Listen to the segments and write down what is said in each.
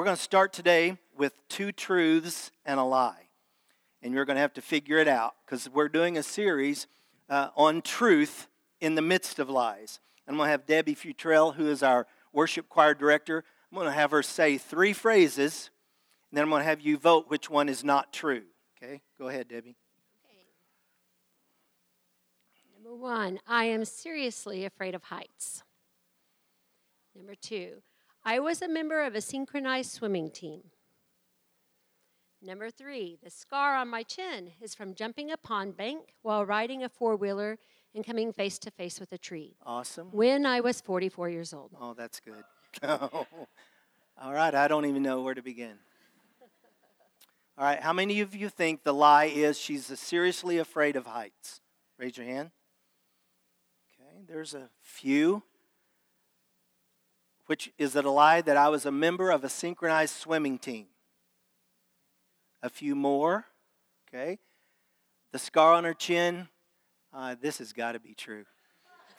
we're going to start today with two truths and a lie. And you're going to have to figure it out because we're doing a series uh, on truth in the midst of lies. I'm going to have Debbie Futrell, who is our worship choir director, I'm going to have her say three phrases, and then I'm going to have you vote which one is not true. Okay? Go ahead, Debbie. Number one, I am seriously afraid of heights. Number two, I was a member of a synchronized swimming team. Number three, the scar on my chin is from jumping a pond bank while riding a four wheeler and coming face to face with a tree. Awesome. When I was 44 years old. Oh, that's good. All right, I don't even know where to begin. All right, how many of you think the lie is she's seriously afraid of heights? Raise your hand. Okay, there's a few. Which is a lie that I was a member of a synchronized swimming team? A few more. Okay. The scar on her chin, uh, this has got to be true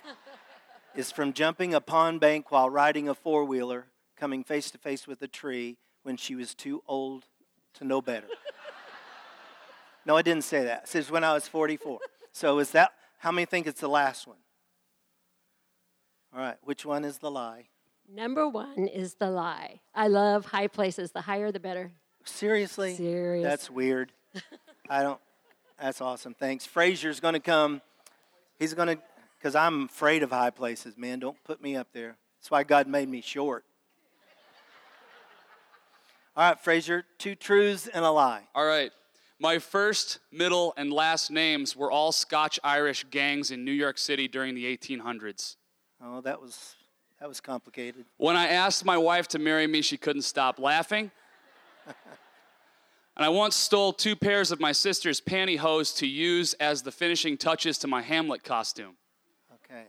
is from jumping a pond bank while riding a four wheeler, coming face to face with a tree when she was too old to know better. no, I didn't say that. It says when I was 44. So is that, how many think it's the last one? All right, which one is the lie? Number one is the lie. I love high places. The higher, the better. Seriously? Seriously. That's weird. I don't, that's awesome. Thanks. Fraser's going to come. He's going to because I'm afraid of high places, man. Don't put me up there. That's why God made me short. All right, Fraser, two truths and a lie. All right. My first, middle, and last names were all Scotch Irish gangs in New York City during the 1800s. Oh, that was that was complicated. When I asked my wife to marry me, she couldn't stop laughing. and I once stole two pairs of my sister's pantyhose to use as the finishing touches to my Hamlet costume. Okay.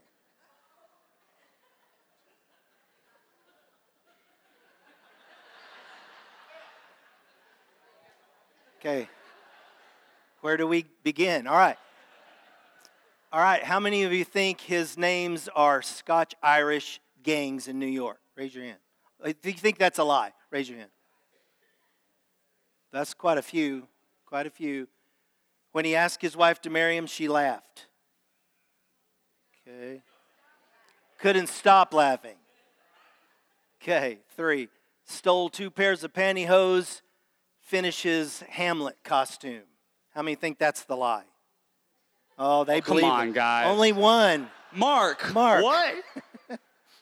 Okay. Where do we begin? All right. All right. How many of you think his names are Scotch Irish gangs in New York? Raise your hand. Uh, if you think that's a lie, raise your hand. That's quite a few. Quite a few. When he asked his wife to marry him, she laughed. Okay. Couldn't stop laughing. Okay. Three. Stole two pairs of pantyhose finishes Hamlet costume. How many think that's the lie? Oh, they oh, believe. Come on, it. guys. Only one. Mark. Mark. What?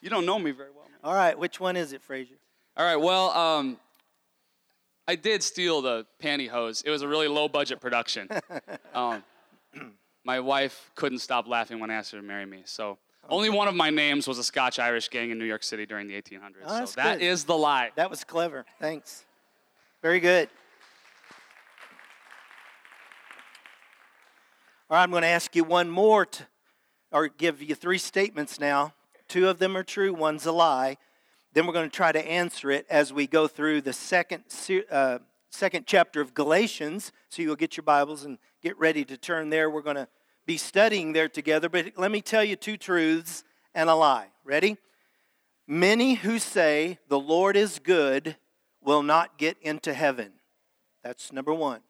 you don't know me very well. Man. All right, which one is it, Fraser? All right. Well, um, I did steal the pantyhose. It was a really low budget production. um, my wife couldn't stop laughing when I asked her to marry me. So okay. only one of my names was a Scotch Irish gang in New York City during the 1800s. Oh, so that good. is the lie. That was clever. Thanks. Very good. All right, I'm going to ask you one more, to, or give you three statements now. Two of them are true, one's a lie. Then we're going to try to answer it as we go through the second, uh, second chapter of Galatians. So you'll get your Bibles and get ready to turn there. We're going to be studying there together. But let me tell you two truths and a lie. Ready? Many who say the Lord is good will not get into heaven. That's number one.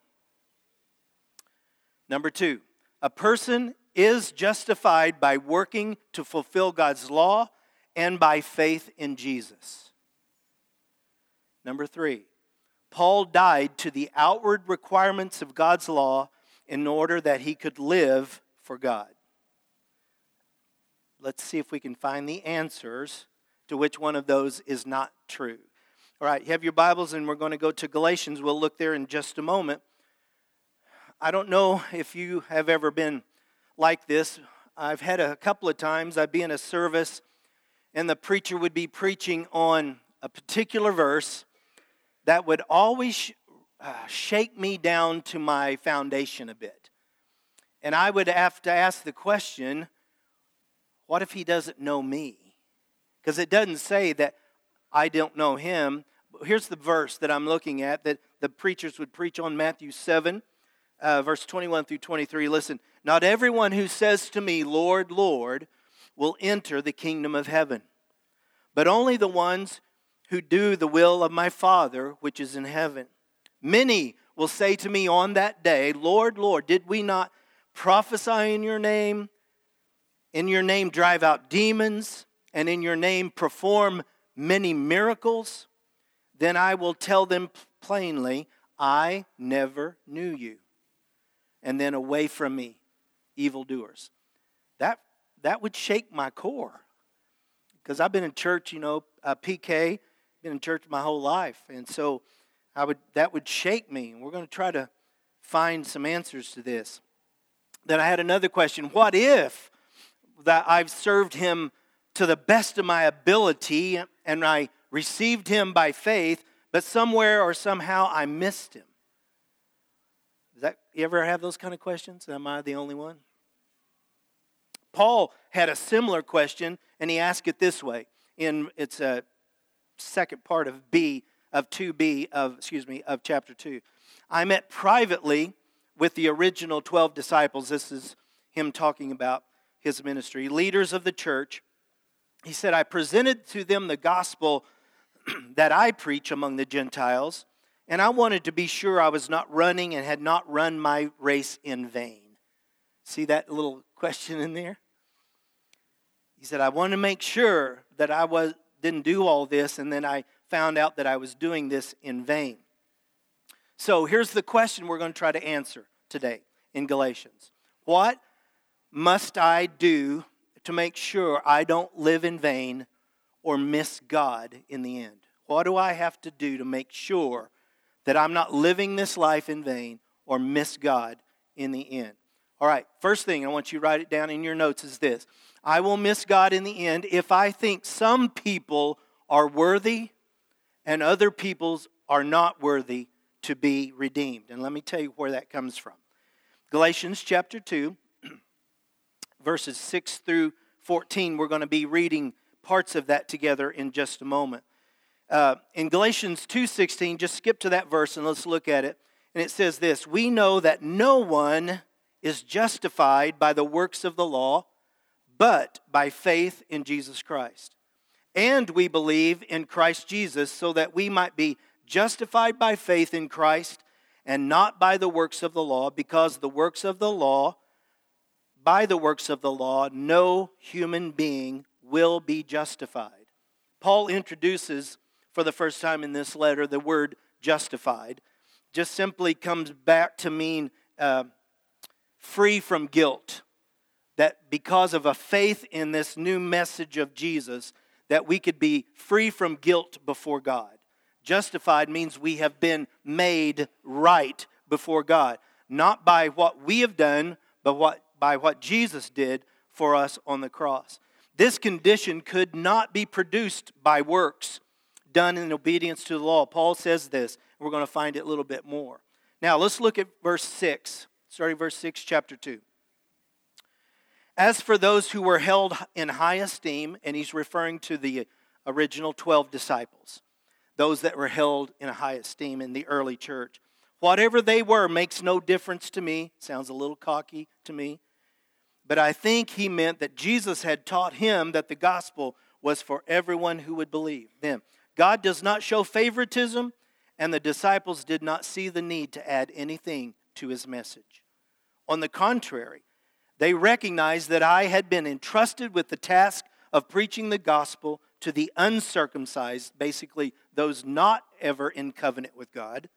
Number two, a person is justified by working to fulfill God's law and by faith in Jesus. Number three, Paul died to the outward requirements of God's law in order that he could live for God. Let's see if we can find the answers to which one of those is not true. All right, you have your Bibles, and we're going to go to Galatians. We'll look there in just a moment. I don't know if you have ever been like this. I've had a couple of times, I'd be in a service and the preacher would be preaching on a particular verse that would always uh, shake me down to my foundation a bit. And I would have to ask the question what if he doesn't know me? Because it doesn't say that I don't know him. Here's the verse that I'm looking at that the preachers would preach on Matthew 7 uh, verse 21 through 23. Listen, not everyone who says to me, Lord, Lord, will enter the kingdom of heaven, but only the ones who do the will of my Father which is in heaven. Many will say to me on that day, Lord, Lord, did we not prophesy in your name? In your name drive out demons, and in your name perform many miracles? Then I will tell them plainly, I never knew you. And then away from me, evildoers. That, that would shake my core. Because I've been in church, you know, uh, PK, been in church my whole life. And so I would, that would shake me. And we're going to try to find some answers to this. Then I had another question What if that I've served him to the best of my ability and I received him by faith, but somewhere or somehow I missed him? Does that, you ever have those kind of questions? Am I the only one? Paul had a similar question, and he asked it this way. In it's a second part of B of 2b of excuse me of chapter 2. I met privately with the original 12 disciples. This is him talking about his ministry, leaders of the church. He said, I presented to them the gospel that I preach among the Gentiles, and I wanted to be sure I was not running and had not run my race in vain. See that little question in there? He said, I want to make sure that I was, didn't do all this, and then I found out that I was doing this in vain. So here's the question we're going to try to answer today in Galatians What must I do to make sure I don't live in vain or miss God in the end? What do I have to do to make sure that I'm not living this life in vain or miss God in the end? All right, first thing I want you to write it down in your notes is this I will miss God in the end if I think some people are worthy and other peoples are not worthy to be redeemed. And let me tell you where that comes from. Galatians chapter 2, verses 6 through 14. We're going to be reading parts of that together in just a moment. Uh, in Galatians 2:16, just skip to that verse and let's look at it. And it says this, "We know that no one is justified by the works of the law, but by faith in Jesus Christ. And we believe in Christ Jesus so that we might be justified by faith in Christ and not by the works of the law, because the works of the law, by the works of the law, no human being will be justified. Paul introduces for the first time in this letter the word justified. Just simply comes back to mean uh, free from guilt that because of a faith in this new message of Jesus, that we could be free from guilt before God. Justified means we have been made right before God, not by what we have done, but what, by what Jesus did for us on the cross. This condition could not be produced by works done in obedience to the law. Paul says this. We're going to find it a little bit more. Now, let's look at verse 6, starting verse 6, chapter 2. As for those who were held in high esteem, and he's referring to the original 12 disciples, those that were held in high esteem in the early church. Whatever they were makes no difference to me. Sounds a little cocky to me. But I think he meant that Jesus had taught him that the gospel was for everyone who would believe. Then, God does not show favoritism, and the disciples did not see the need to add anything to his message. On the contrary, they recognized that I had been entrusted with the task of preaching the gospel to the uncircumcised, basically those not ever in covenant with God,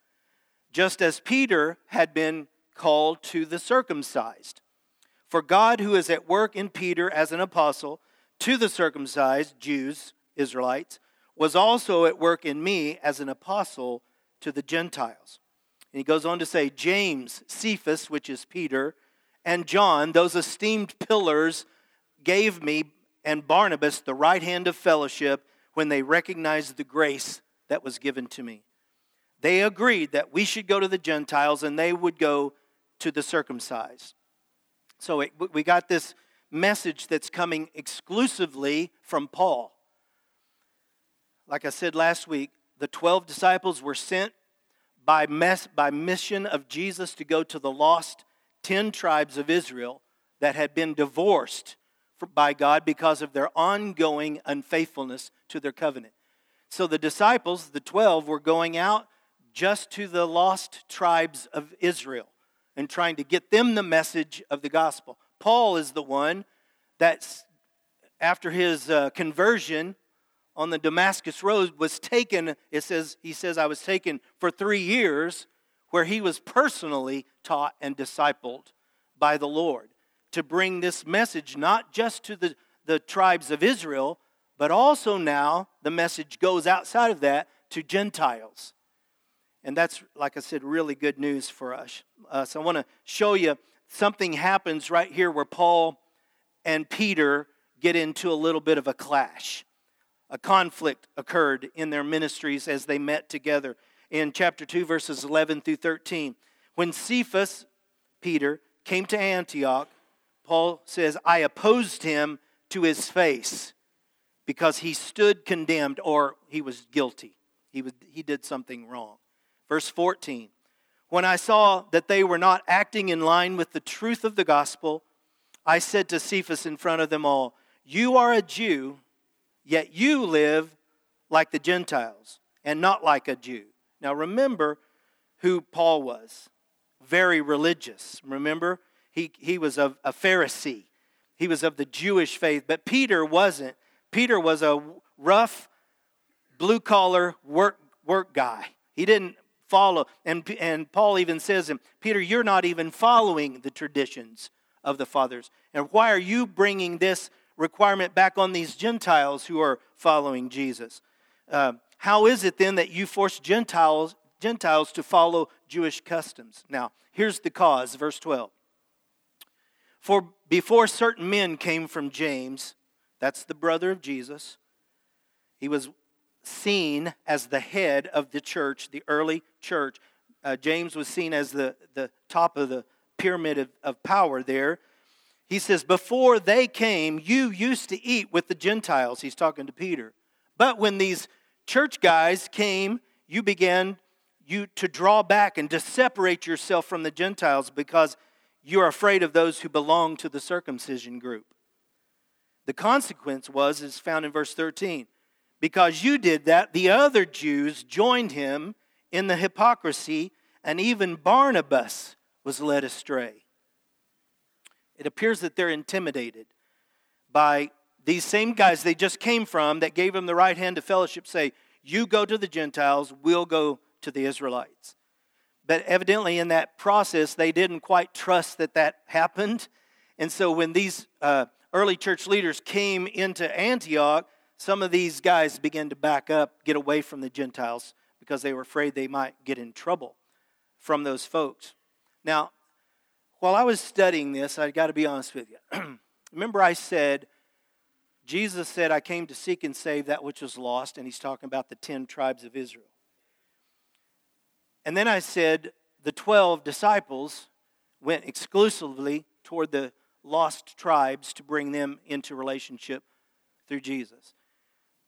just as Peter had been called to the circumcised. For God, who is at work in Peter as an apostle to the circumcised Jews, Israelites, was also at work in me as an apostle to the Gentiles. And he goes on to say, James, Cephas, which is Peter, and John, those esteemed pillars, gave me and Barnabas the right hand of fellowship when they recognized the grace that was given to me. They agreed that we should go to the Gentiles and they would go to the circumcised. So it, we got this message that's coming exclusively from Paul. Like I said last week, the 12 disciples were sent by, mess, by mission of Jesus to go to the lost 10 tribes of Israel that had been divorced by God because of their ongoing unfaithfulness to their covenant. So the disciples, the 12, were going out just to the lost tribes of Israel and trying to get them the message of the gospel. Paul is the one that's, after his uh, conversion on the Damascus Road, was taken, it says, he says, I was taken for three years, where he was personally taught and discipled by the Lord to bring this message not just to the, the tribes of Israel, but also now the message goes outside of that to Gentiles. And that's, like I said, really good news for us. Uh, so I want to show you something happens right here where Paul and Peter get into a little bit of a clash. A conflict occurred in their ministries as they met together in chapter 2, verses 11 through 13. When Cephas, Peter, came to Antioch, Paul says, I opposed him to his face because he stood condemned or he was guilty. He, was, he did something wrong. Verse 14 When I saw that they were not acting in line with the truth of the gospel, I said to Cephas in front of them all, You are a Jew, yet you live like the Gentiles and not like a Jew. Now remember who Paul was very religious. Remember? He, he was a, a Pharisee, he was of the Jewish faith, but Peter wasn't. Peter was a rough, blue collar work, work guy. He didn't follow. And, and Paul even says him, Peter, you're not even following the traditions of the fathers. And why are you bringing this requirement back on these Gentiles who are following Jesus? Uh, how is it then that you force Gentiles, Gentiles to follow Jewish customs? Now, here's the cause, verse 12. For before certain men came from James, that's the brother of Jesus, he was seen as the head of the church, the early church. Uh, James was seen as the, the top of the pyramid of, of power there. He says, Before they came, you used to eat with the Gentiles. He's talking to Peter. But when these church guys came, you began you to draw back and to separate yourself from the Gentiles because you are afraid of those who belong to the circumcision group. The consequence was is found in verse 13. Because you did that, the other Jews joined him in the hypocrisy, and even Barnabas was led astray. It appears that they're intimidated by these same guys they just came from that gave them the right hand to fellowship say, You go to the Gentiles, we'll go to the Israelites. But evidently, in that process, they didn't quite trust that that happened. And so, when these uh, early church leaders came into Antioch, some of these guys began to back up, get away from the Gentiles because they were afraid they might get in trouble from those folks. Now, while I was studying this, I got to be honest with you. Remember, I said, Jesus said, I came to seek and save that which was lost, and he's talking about the 10 tribes of Israel. And then I said, the 12 disciples went exclusively toward the lost tribes to bring them into relationship through Jesus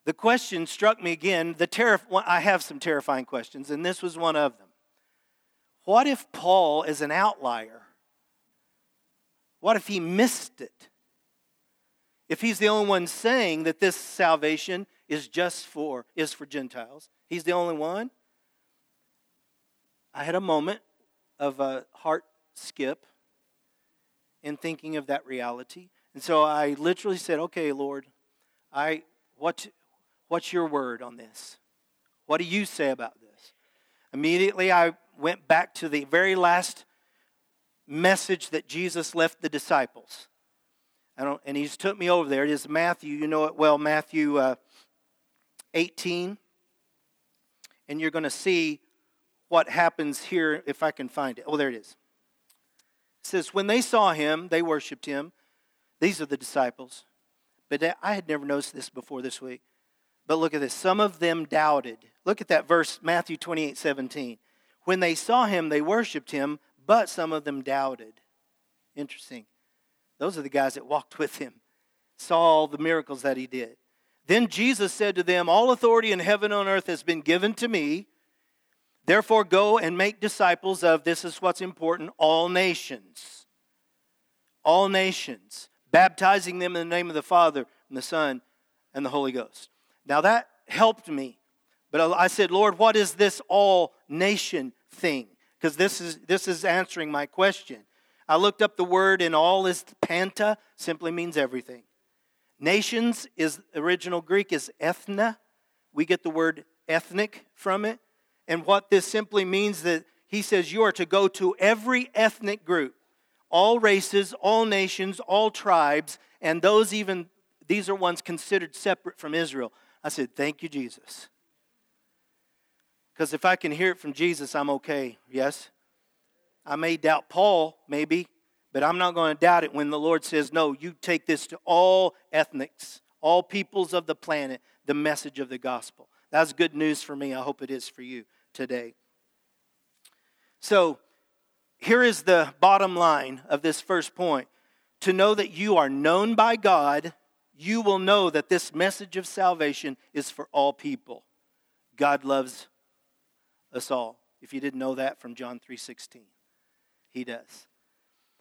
the question struck me again. The terif- I have some terrifying questions, and this was one of them. What if Paul is an outlier? What if he missed it? If he's the only one saying that this salvation is just for is for Gentiles, he's the only one. I had a moment of a heart skip in thinking of that reality. And so I literally said, "Okay, Lord, I what What's your word on this? What do you say about this? Immediately, I went back to the very last message that Jesus left the disciples. and he's took me over there. It is Matthew, you know it well, Matthew uh, 18. And you're going to see what happens here if I can find it. Oh, there it is. It says, When they saw him, they worshiped him. These are the disciples. But I had never noticed this before this week. But look at this. Some of them doubted. Look at that verse, Matthew 28 17. When they saw him, they worshiped him, but some of them doubted. Interesting. Those are the guys that walked with him, saw all the miracles that he did. Then Jesus said to them, All authority in heaven and on earth has been given to me. Therefore, go and make disciples of, this is what's important, all nations. All nations, baptizing them in the name of the Father and the Son and the Holy Ghost. Now that helped me But I said, Lord, what is this all nation thing? Because this is, this is answering my question. I looked up the word, and all is panta, simply means everything. Nations is original Greek is ethna. We get the word ethnic from it. And what this simply means that he says you are to go to every ethnic group, all races, all nations, all tribes, and those even these are ones considered separate from Israel. I said, "Thank you, Jesus." Because if I can hear it from Jesus, I'm okay. Yes? I may doubt Paul, maybe, but I'm not going to doubt it when the Lord says, No, you take this to all ethnics, all peoples of the planet, the message of the gospel. That's good news for me. I hope it is for you today. So, here is the bottom line of this first point. To know that you are known by God, you will know that this message of salvation is for all people. God loves us all. If you didn't know that from John 3:16. He does.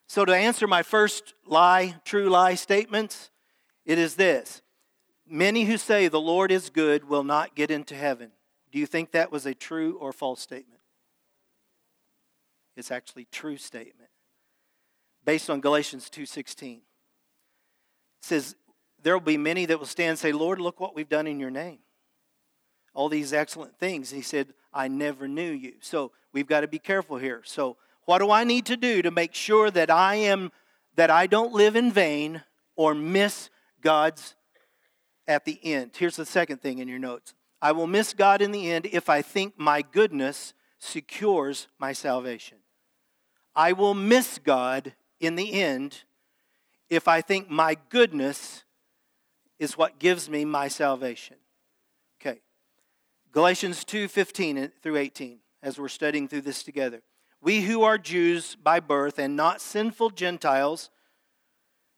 So to answer my first lie, true lie statements, it is this. Many who say the Lord is good will not get into heaven. Do you think that was a true or false statement? It's actually true statement. Based on Galatians 2:16. It says there will be many that will stand and say, "Lord, look what we've done in your name." All these excellent things. he said, "I never knew you." So, we've got to be careful here. So, what do I need to do to make sure that I am that I don't live in vain or miss God's at the end? Here's the second thing in your notes. I will miss God in the end if I think my goodness secures my salvation. I will miss God in the end if I think my goodness is what gives me my salvation. Galatians 2:15 through 18 as we're studying through this together. We who are Jews by birth and not sinful Gentiles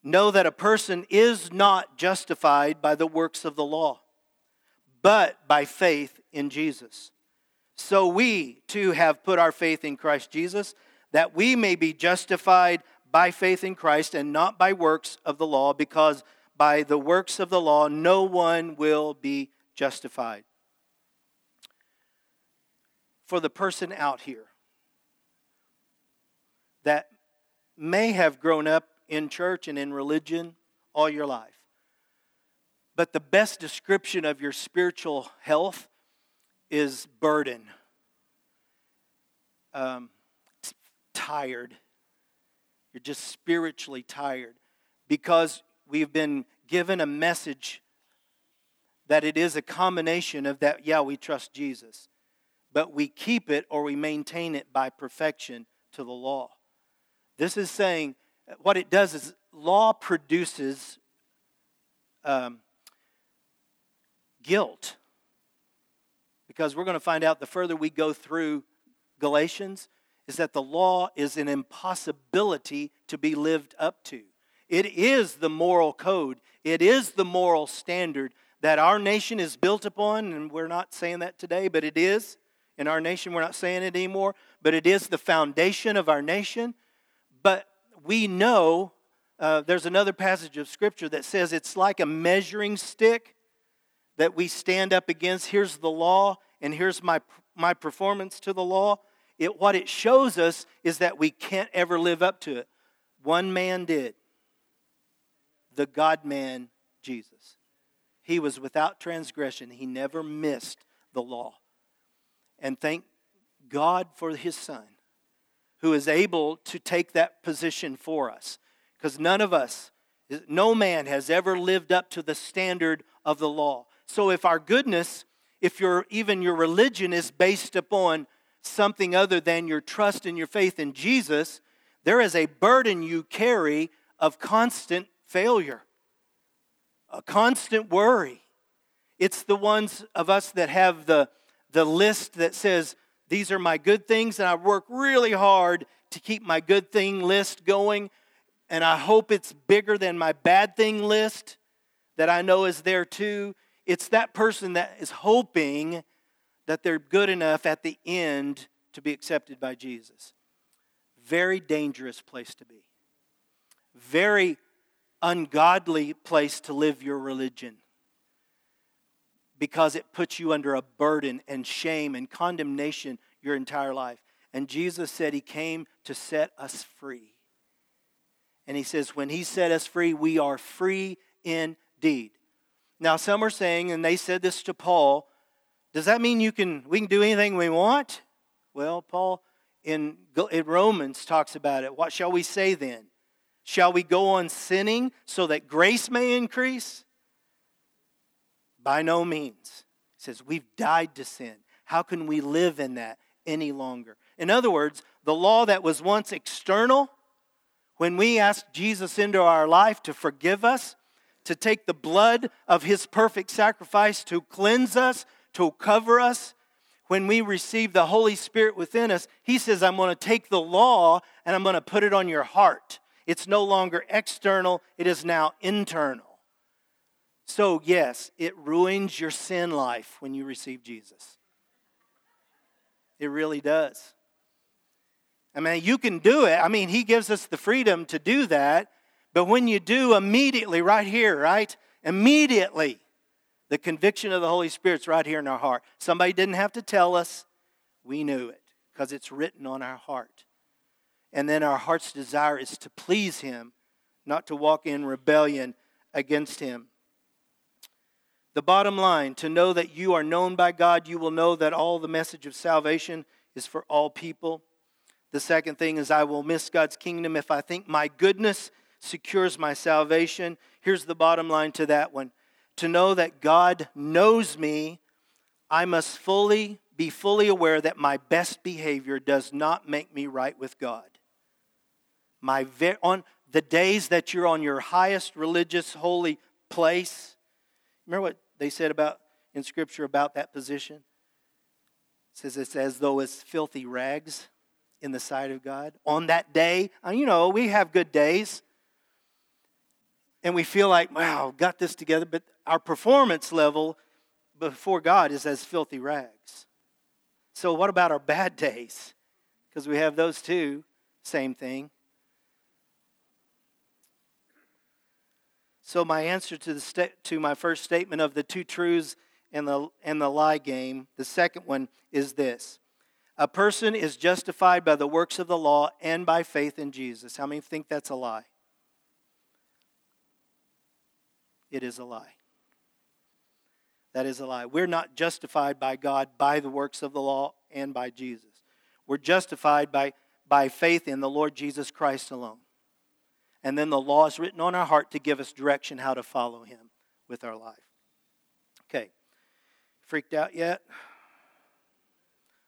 know that a person is not justified by the works of the law, but by faith in Jesus. So we too have put our faith in Christ Jesus, that we may be justified by faith in Christ and not by works of the law, because by the works of the law no one will be justified. For the person out here, that may have grown up in church and in religion all your life. But the best description of your spiritual health is burden, um, tired. You're just spiritually tired because we've been given a message that it is a combination of that, yeah, we trust Jesus, but we keep it or we maintain it by perfection to the law. This is saying what it does is law produces um, guilt. Because we're going to find out the further we go through Galatians, is that the law is an impossibility to be lived up to. It is the moral code, it is the moral standard that our nation is built upon, and we're not saying that today, but it is. In our nation, we're not saying it anymore, but it is the foundation of our nation. But we know uh, there's another passage of Scripture that says it's like a measuring stick that we stand up against. Here's the law, and here's my, my performance to the law. It, what it shows us is that we can't ever live up to it. One man did the God man, Jesus. He was without transgression, he never missed the law. And thank God for his son who is able to take that position for us. Because none of us, no man has ever lived up to the standard of the law. So if our goodness, if your even your religion is based upon something other than your trust and your faith in Jesus, there is a burden you carry of constant failure, a constant worry. It's the ones of us that have the, the list that says, these are my good things, and I work really hard to keep my good thing list going. And I hope it's bigger than my bad thing list that I know is there too. It's that person that is hoping that they're good enough at the end to be accepted by Jesus. Very dangerous place to be. Very ungodly place to live your religion. Because it puts you under a burden and shame and condemnation your entire life. And Jesus said he came to set us free. And he says, when he set us free, we are free indeed. Now, some are saying, and they said this to Paul, does that mean you can we can do anything we want? Well, Paul in, in Romans talks about it. What shall we say then? Shall we go on sinning so that grace may increase? By no means. He says, We've died to sin. How can we live in that any longer? In other words, the law that was once external, when we asked Jesus into our life to forgive us, to take the blood of his perfect sacrifice to cleanse us, to cover us, when we receive the Holy Spirit within us, He says, I'm going to take the law and I'm going to put it on your heart. It's no longer external, it is now internal. So, yes, it ruins your sin life when you receive Jesus. It really does. I mean, you can do it. I mean, He gives us the freedom to do that. But when you do, immediately, right here, right? Immediately, the conviction of the Holy Spirit's right here in our heart. Somebody didn't have to tell us, we knew it because it's written on our heart. And then our heart's desire is to please Him, not to walk in rebellion against Him. The bottom line to know that you are known by God, you will know that all the message of salvation is for all people. The second thing is, I will miss God's kingdom if I think my goodness secures my salvation. Here's the bottom line to that one to know that God knows me, I must fully be fully aware that my best behavior does not make me right with God. My on the days that you're on your highest religious holy place, remember what they said about in scripture about that position? It says it's as though it's filthy rags in the sight of God. On that day, uh, you know, we have good days and we feel like, wow, got this together, but our performance level before God is as filthy rags. So, what about our bad days? Because we have those too, same thing. So, my answer to, the sta- to my first statement of the two truths and the, and the lie game, the second one is this A person is justified by the works of the law and by faith in Jesus. How many think that's a lie? It is a lie. That is a lie. We're not justified by God by the works of the law and by Jesus. We're justified by, by faith in the Lord Jesus Christ alone. And then the law is written on our heart to give us direction how to follow Him with our life. Okay. Freaked out yet?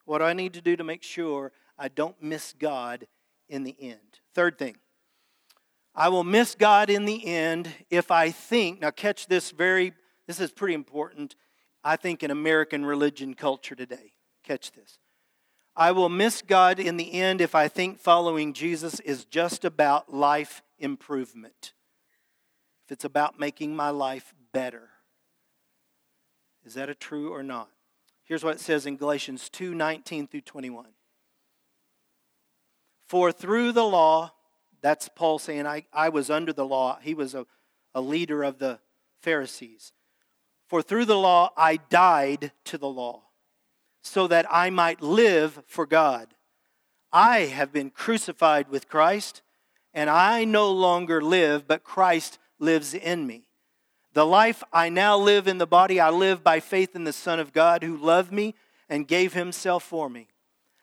What do I need to do to make sure I don't miss God in the end? Third thing I will miss God in the end if I think, now catch this very, this is pretty important, I think, in American religion culture today. Catch this. I will miss God in the end if I think following Jesus is just about life improvement, if it's about making my life better. Is that a true or not? Here's what it says in Galatians 2 19 through 21. For through the law, that's Paul saying, I, I was under the law. He was a, a leader of the Pharisees. For through the law I died to the law, so that I might live for God. I have been crucified with Christ, and I no longer live, but Christ lives in me. The life I now live in the body, I live by faith in the Son of God who loved me and gave himself for me.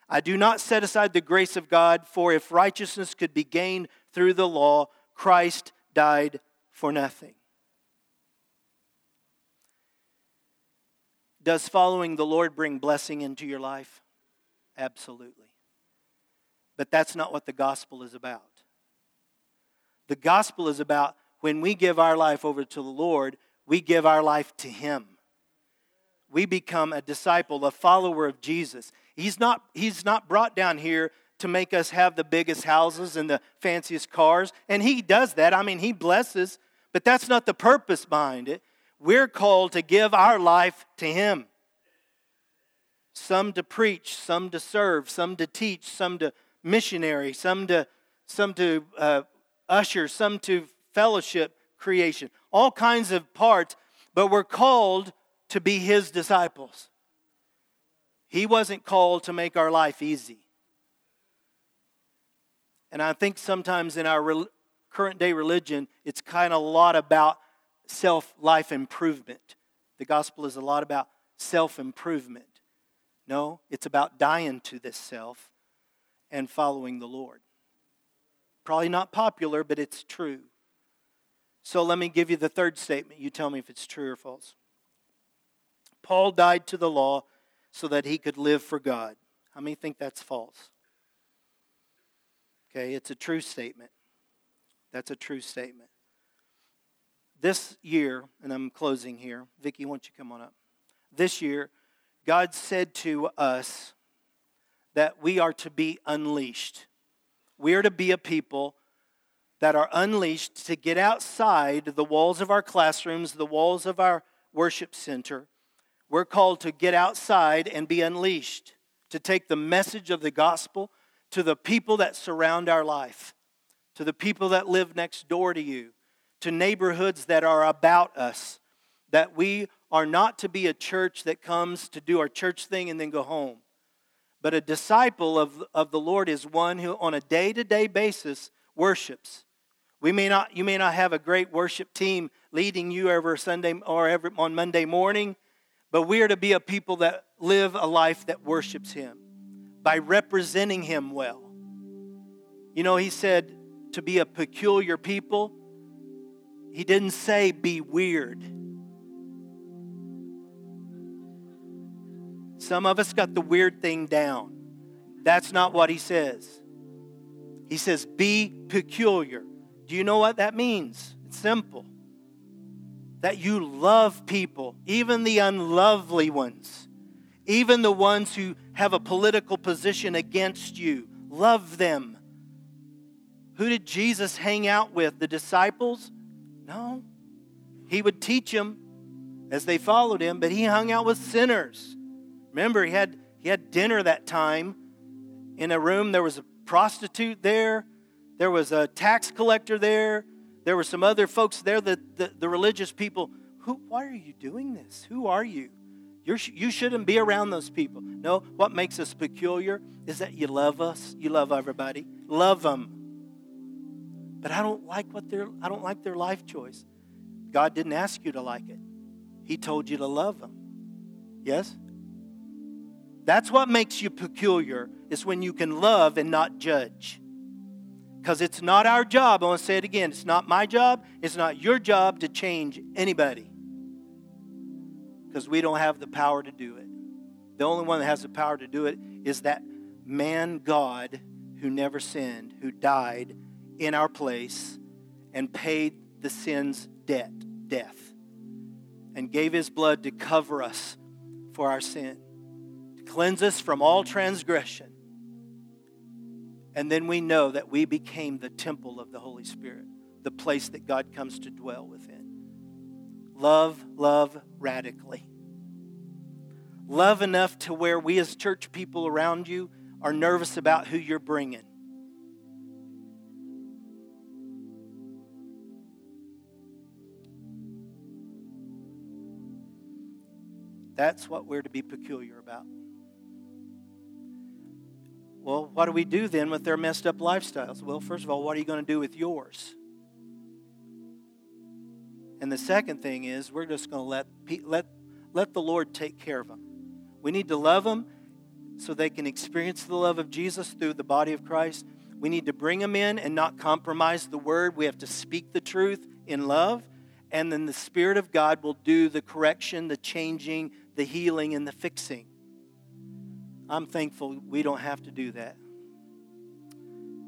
I do not set aside the grace of God, for if righteousness could be gained through the law, Christ died for nothing. Does following the Lord bring blessing into your life? Absolutely. But that's not what the gospel is about. The gospel is about when we give our life over to the Lord, we give our life to Him. We become a disciple, a follower of Jesus. He's not, he's not brought down here to make us have the biggest houses and the fanciest cars. And He does that. I mean, He blesses, but that's not the purpose behind it. We're called to give our life to Him. Some to preach, some to serve, some to teach, some to missionary, some to, some to uh, usher, some to fellowship creation. All kinds of parts, but we're called to be his disciples. He wasn't called to make our life easy. And I think sometimes in our re- current day religion, it's kind of a lot about self life improvement. The gospel is a lot about self improvement. No, it's about dying to this self and following the Lord. Probably not popular, but it's true. So let me give you the third statement. You tell me if it's true or false. Paul died to the law so that he could live for God. How many think that's false? Okay, it's a true statement. That's a true statement. This year, and I'm closing here. Vicki, why don't you come on up? This year, God said to us that we are to be unleashed. We are to be a people that are unleashed to get outside the walls of our classrooms, the walls of our worship center. We're called to get outside and be unleashed, to take the message of the gospel to the people that surround our life, to the people that live next door to you, to neighborhoods that are about us. That we are not to be a church that comes to do our church thing and then go home. But a disciple of, of the Lord is one who, on a day to day basis, worships. We may not, you may not have a great worship team leading you every Sunday or every, on Monday morning, but we are to be a people that live a life that worships Him by representing Him well. You know, He said to be a peculiar people, He didn't say be weird. Some of us got the weird thing down. That's not what He says. He says, be peculiar. Do you know what that means? It's simple. That you love people, even the unlovely ones, even the ones who have a political position against you. Love them. Who did Jesus hang out with? The disciples? No. He would teach them as they followed him, but he hung out with sinners. Remember, he had, he had dinner that time in a room. There was a prostitute there, there was a tax collector there, there were some other folks there, the, the, the religious people. Who, why are you doing this? Who are you? You're, you shouldn't be around those people. No, what makes us peculiar is that you love us. You love everybody. Love them. But I don't like what their I don't like their life choice. God didn't ask you to like it. He told you to love them. Yes? That's what makes you peculiar, is when you can love and not judge. Because it's not our job, I want to say it again, it's not my job, it's not your job to change anybody. Because we don't have the power to do it. The only one that has the power to do it is that man God who never sinned, who died in our place and paid the sin's debt, death, and gave his blood to cover us for our sin to cleanse us from all transgression. And then we know that we became the temple of the Holy Spirit, the place that God comes to dwell within. Love, love radically. Love enough to where we as church people around you are nervous about who you're bringing. That's what we're to be peculiar about. Well, what do we do then with their messed up lifestyles? Well, first of all, what are you going to do with yours? And the second thing is, we're just going to let, let, let the Lord take care of them. We need to love them so they can experience the love of Jesus through the body of Christ. We need to bring them in and not compromise the word. We have to speak the truth in love. And then the Spirit of God will do the correction, the changing, the healing, and the fixing. I'm thankful we don't have to do that.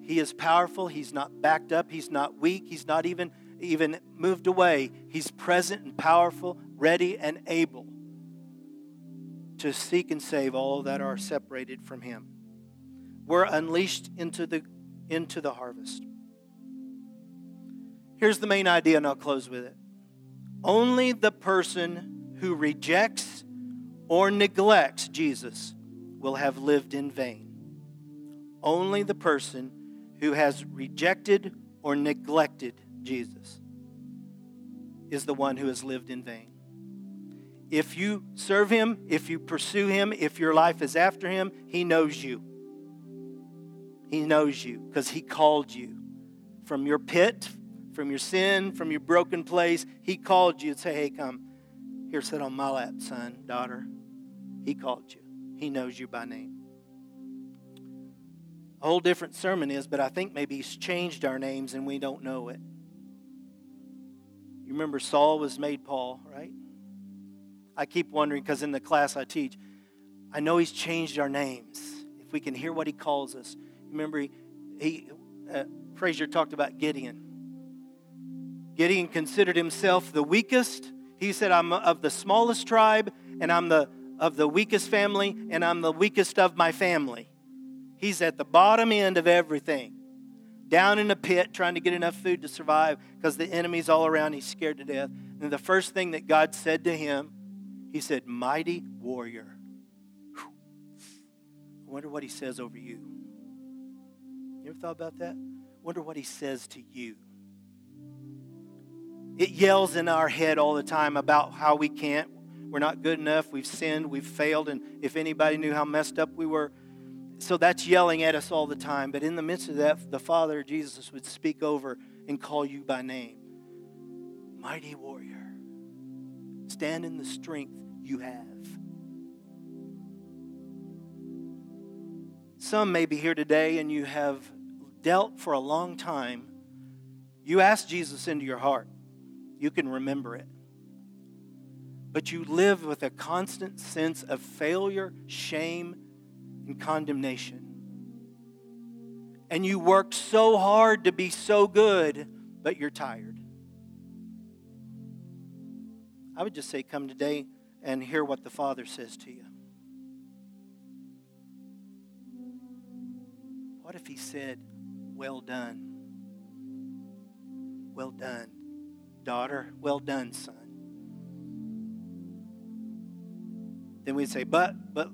He is powerful. He's not backed up. He's not weak. He's not even, even moved away. He's present and powerful, ready and able to seek and save all that are separated from Him. We're unleashed into the, into the harvest. Here's the main idea, and I'll close with it. Only the person who rejects or neglects Jesus will have lived in vain. Only the person who has rejected or neglected Jesus is the one who has lived in vain. If you serve Him, if you pursue Him, if your life is after Him, He knows you. He knows you because He called you from your pit, from your sin, from your broken place. He called you and say, Hey, come. Here, sit on my lap, son, daughter. He called you. He knows you by name. A whole different sermon is, but I think maybe he's changed our names and we don't know it. You remember Saul was made Paul, right? I keep wondering because in the class I teach, I know he's changed our names. If we can hear what he calls us. Remember, he, he uh, Frazier talked about Gideon. Gideon considered himself the weakest. He said, I'm of the smallest tribe, and I'm the of the weakest family, and I'm the weakest of my family. He's at the bottom end of everything, down in a pit trying to get enough food to survive because the enemy's all around. He's scared to death. And the first thing that God said to him, He said, Mighty warrior. I wonder what He says over you. You ever thought about that? Wonder what He says to you. It yells in our head all the time about how we can't, we're not good enough, we've sinned, we've failed, and if anybody knew how messed up we were, so that's yelling at us all the time. But in the midst of that, the Father, Jesus, would speak over and call you by name. Mighty warrior, stand in the strength you have. Some may be here today and you have dealt for a long time. You asked Jesus into your heart, you can remember it. But you live with a constant sense of failure, shame, and condemnation. And you work so hard to be so good, but you're tired. I would just say, come today and hear what the Father says to you. What if He said, Well done? Well done, daughter. Well done, son. Then we'd say, But, but,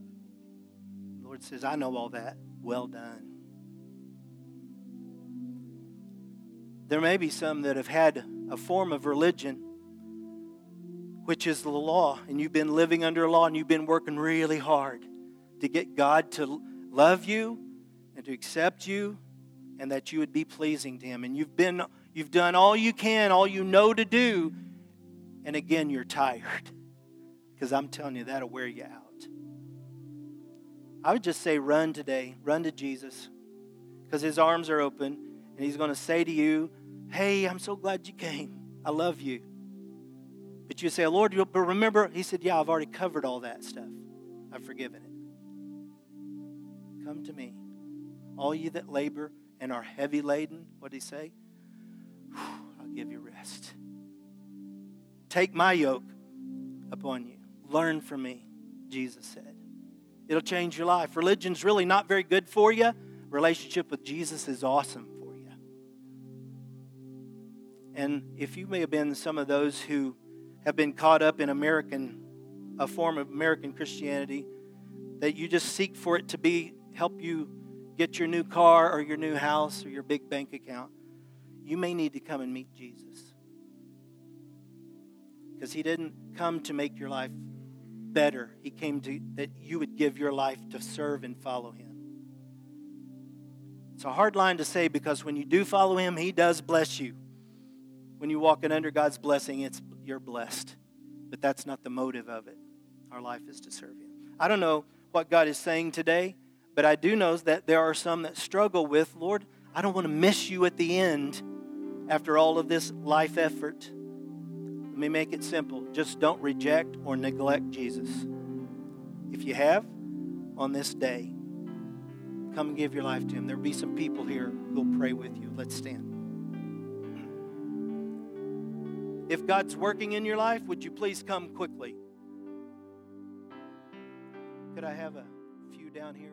Lord says, I know all that. Well done. There may be some that have had a form of religion, which is the law, and you've been living under law and you've been working really hard to get God to love you and to accept you and that you would be pleasing to Him. And you've been you've done all you can, all you know to do, and again you're tired. Because I'm telling you, that'll wear you out. I would just say, run today. Run to Jesus. Because his arms are open, and he's going to say to you, Hey, I'm so glad you came. I love you. But you say, Lord, but remember, he said, Yeah, I've already covered all that stuff. I've forgiven it. Come to me. All you that labor and are heavy laden, what did he say? I'll give you rest. Take my yoke upon you. Learn from me, Jesus said. It'll change your life. Religion's really not very good for you. Relationship with Jesus is awesome for you. And if you may have been some of those who have been caught up in American, a form of American Christianity, that you just seek for it to be help you get your new car or your new house or your big bank account, you may need to come and meet Jesus. Because he didn't come to make your life better. He came to that you would give your life to serve and follow him. It's a hard line to say because when you do follow him, he does bless you. When you walk in under God's blessing, it's you're blessed. But that's not the motive of it. Our life is to serve him. I don't know what God is saying today, but I do know that there are some that struggle with, Lord, I don't want to miss you at the end after all of this life effort. Let me make it simple. Just don't reject or neglect Jesus. If you have, on this day, come and give your life to Him. There'll be some people here who'll pray with you. Let's stand. If God's working in your life, would you please come quickly? Could I have a few down here?